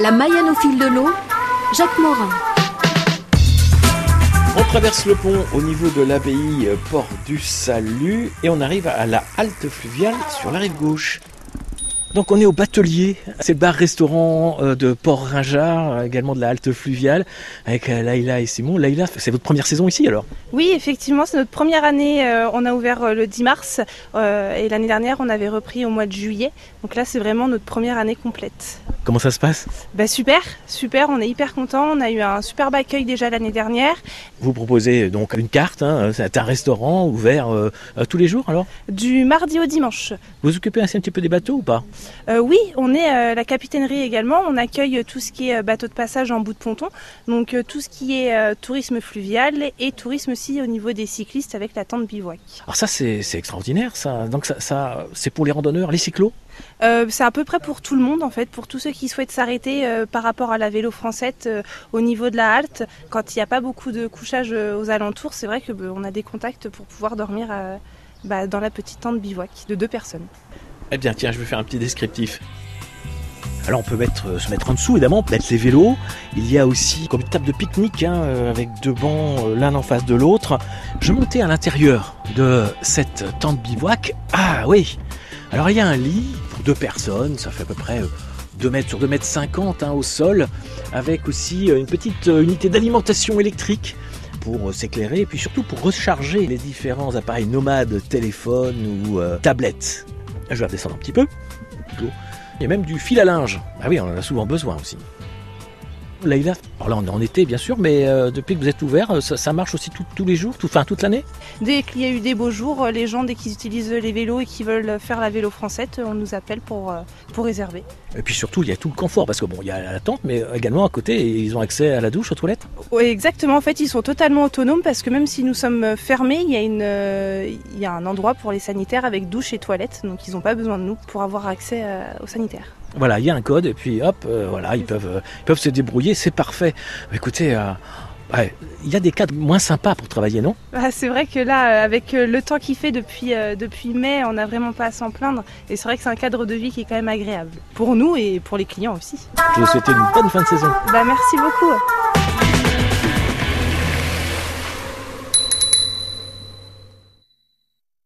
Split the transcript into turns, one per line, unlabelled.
La Mayenne au fil de l'eau, Jacques Morin.
On traverse le pont au niveau de l'abbaye Port du Salut et on arrive à la halte fluviale sur la rive gauche. Donc on est au Batelier, c'est le bar-restaurant euh, de Port-Ringard, euh, également de la halte fluviale, avec euh, Laïla et Simon. Laïla, c'est votre première saison ici alors?
Oui, effectivement, c'est notre première année. On a ouvert le 10 mars et l'année dernière, on avait repris au mois de juillet. Donc là, c'est vraiment notre première année complète.
Comment ça se passe?
Bah Super, super, on est hyper contents. On a eu un superbe accueil déjà l'année dernière.
Vous proposez donc une carte, hein, c'est un restaurant ouvert tous les jours alors?
Du mardi au dimanche.
Vous occupez ainsi un petit peu des bateaux ou pas?
Euh, oui, on est euh, la capitainerie également. On accueille tout ce qui est euh, bateau de passage en bout de ponton, donc tout ce qui est tourisme fluvial et tourisme aussi au niveau des cyclistes avec la tente bivouac.
Alors ça c'est extraordinaire ça. Donc ça, c'est pour les randonneurs, les cyclos?
C'est à peu près pour tout le monde en fait, pour tous ceux qui souhaitent s'arrêter par rapport à la vélo française au niveau de la halte. Quand il n'y a pas beaucoup de couchage aux alentours, c'est vrai qu'on bah, a des contacts pour pouvoir dormir bah, dans la petite tente bivouac de deux personnes.
Eh bien tiens, je vais faire un petit descriptif. Alors on peut euh, se mettre en dessous évidemment, mettre les vélos. Il y a aussi comme une table de pique-nique hein, euh, avec deux bancs euh, l'un en face de l'autre. Je montais à l'intérieur de cette tente bivouac. Ah oui Alors il y a un lit pour deux personnes, ça fait à peu près 2 mètres sur 2 mètres 50 hein, au sol, avec aussi une petite unité d'alimentation électrique pour s'éclairer et puis surtout pour recharger les différents appareils nomades, téléphones ou tablettes. Je vais redescendre un petit peu. Il y a même du fil à linge. Ah oui, on en a souvent besoin aussi. Alors là on est en été bien sûr, mais euh, depuis que vous êtes ouvert, euh, ça, marche aussi tous les jours, tout, enfin toute l'année?
Dès qu'il y a eu des beaux jours, euh, les gens, dès qu'ils utilisent les vélos et qu'ils veulent faire la vélo française, on nous appelle pour, pour réserver.
Et puis surtout, il y a tout le confort, parce que bon, il y a la tente, mais également à côté, ils ont accès à la douche, aux toilettes?
Oui, exactement. En fait, ils sont totalement autonomes, parce que même si nous sommes fermés, il y a, une, il y a un endroit pour les sanitaires avec douche et toilettes, donc ils n'ont pas besoin de nous pour avoir accès aux sanitaires.
Voilà, il y a un code et puis hop, euh, voilà, ils peuvent, euh, ils peuvent se débrouiller, c'est parfait. Écoutez, euh, il y a des cadres moins sympas pour travailler, non?
Ah, C'est vrai que là, avec le temps qu'il fait depuis, depuis mai, on n'a vraiment pas à s'en plaindre. Et c'est vrai que c'est un cadre de vie qui est quand même agréable. Pour nous et pour les clients aussi.
Je vous souhaite une bonne fin de saison.
Bah, merci beaucoup.